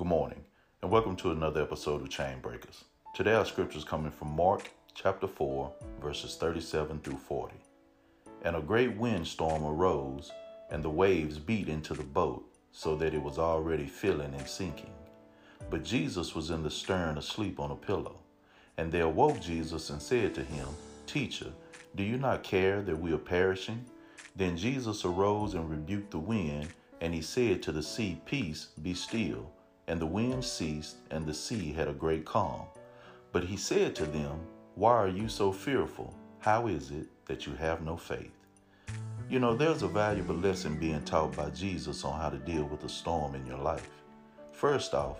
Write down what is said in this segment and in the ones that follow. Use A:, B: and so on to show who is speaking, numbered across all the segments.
A: Good morning, and welcome to another episode of Chain Breakers. Today, our scripture is coming from Mark chapter 4, verses 37 through 40. And a great windstorm arose, and the waves beat into the boat, so that it was already filling and sinking. But Jesus was in the stern asleep on a pillow. And they awoke Jesus and said to him, Teacher, do you not care that we are perishing? Then Jesus arose and rebuked the wind, and he said to the sea, Peace, be still. And the wind ceased, and the sea had a great calm. But he said to them, Why are you so fearful? How is it that you have no faith? You know, there's a valuable lesson being taught by Jesus on how to deal with a storm in your life. First off,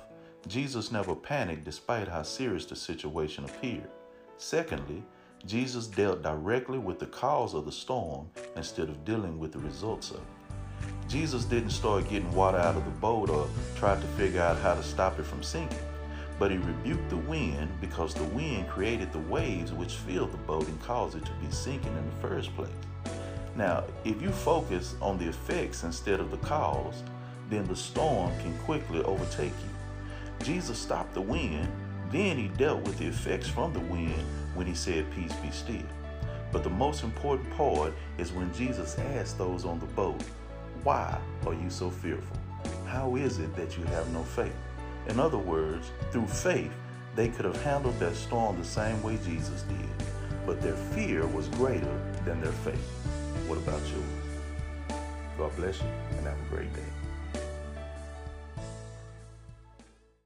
A: Jesus never panicked despite how serious the situation appeared. Secondly, Jesus dealt directly with the cause of the storm instead of dealing with the results of it. Jesus didn't start getting water out of the boat or tried to figure out how to stop it from sinking, but he rebuked the wind because the wind created the waves which filled the boat and caused it to be sinking in the first place. Now, if you focus on the effects instead of the cause, then the storm can quickly overtake you. Jesus stopped the wind, then he dealt with the effects from the wind when he said, Peace be still. But the most important part is when Jesus asked those on the boat, why are you so fearful? How is it that you have no faith? In other words, through faith, they could have handled that storm the same way Jesus did, but their fear was greater than their faith. What about yours? God bless you and have a great day.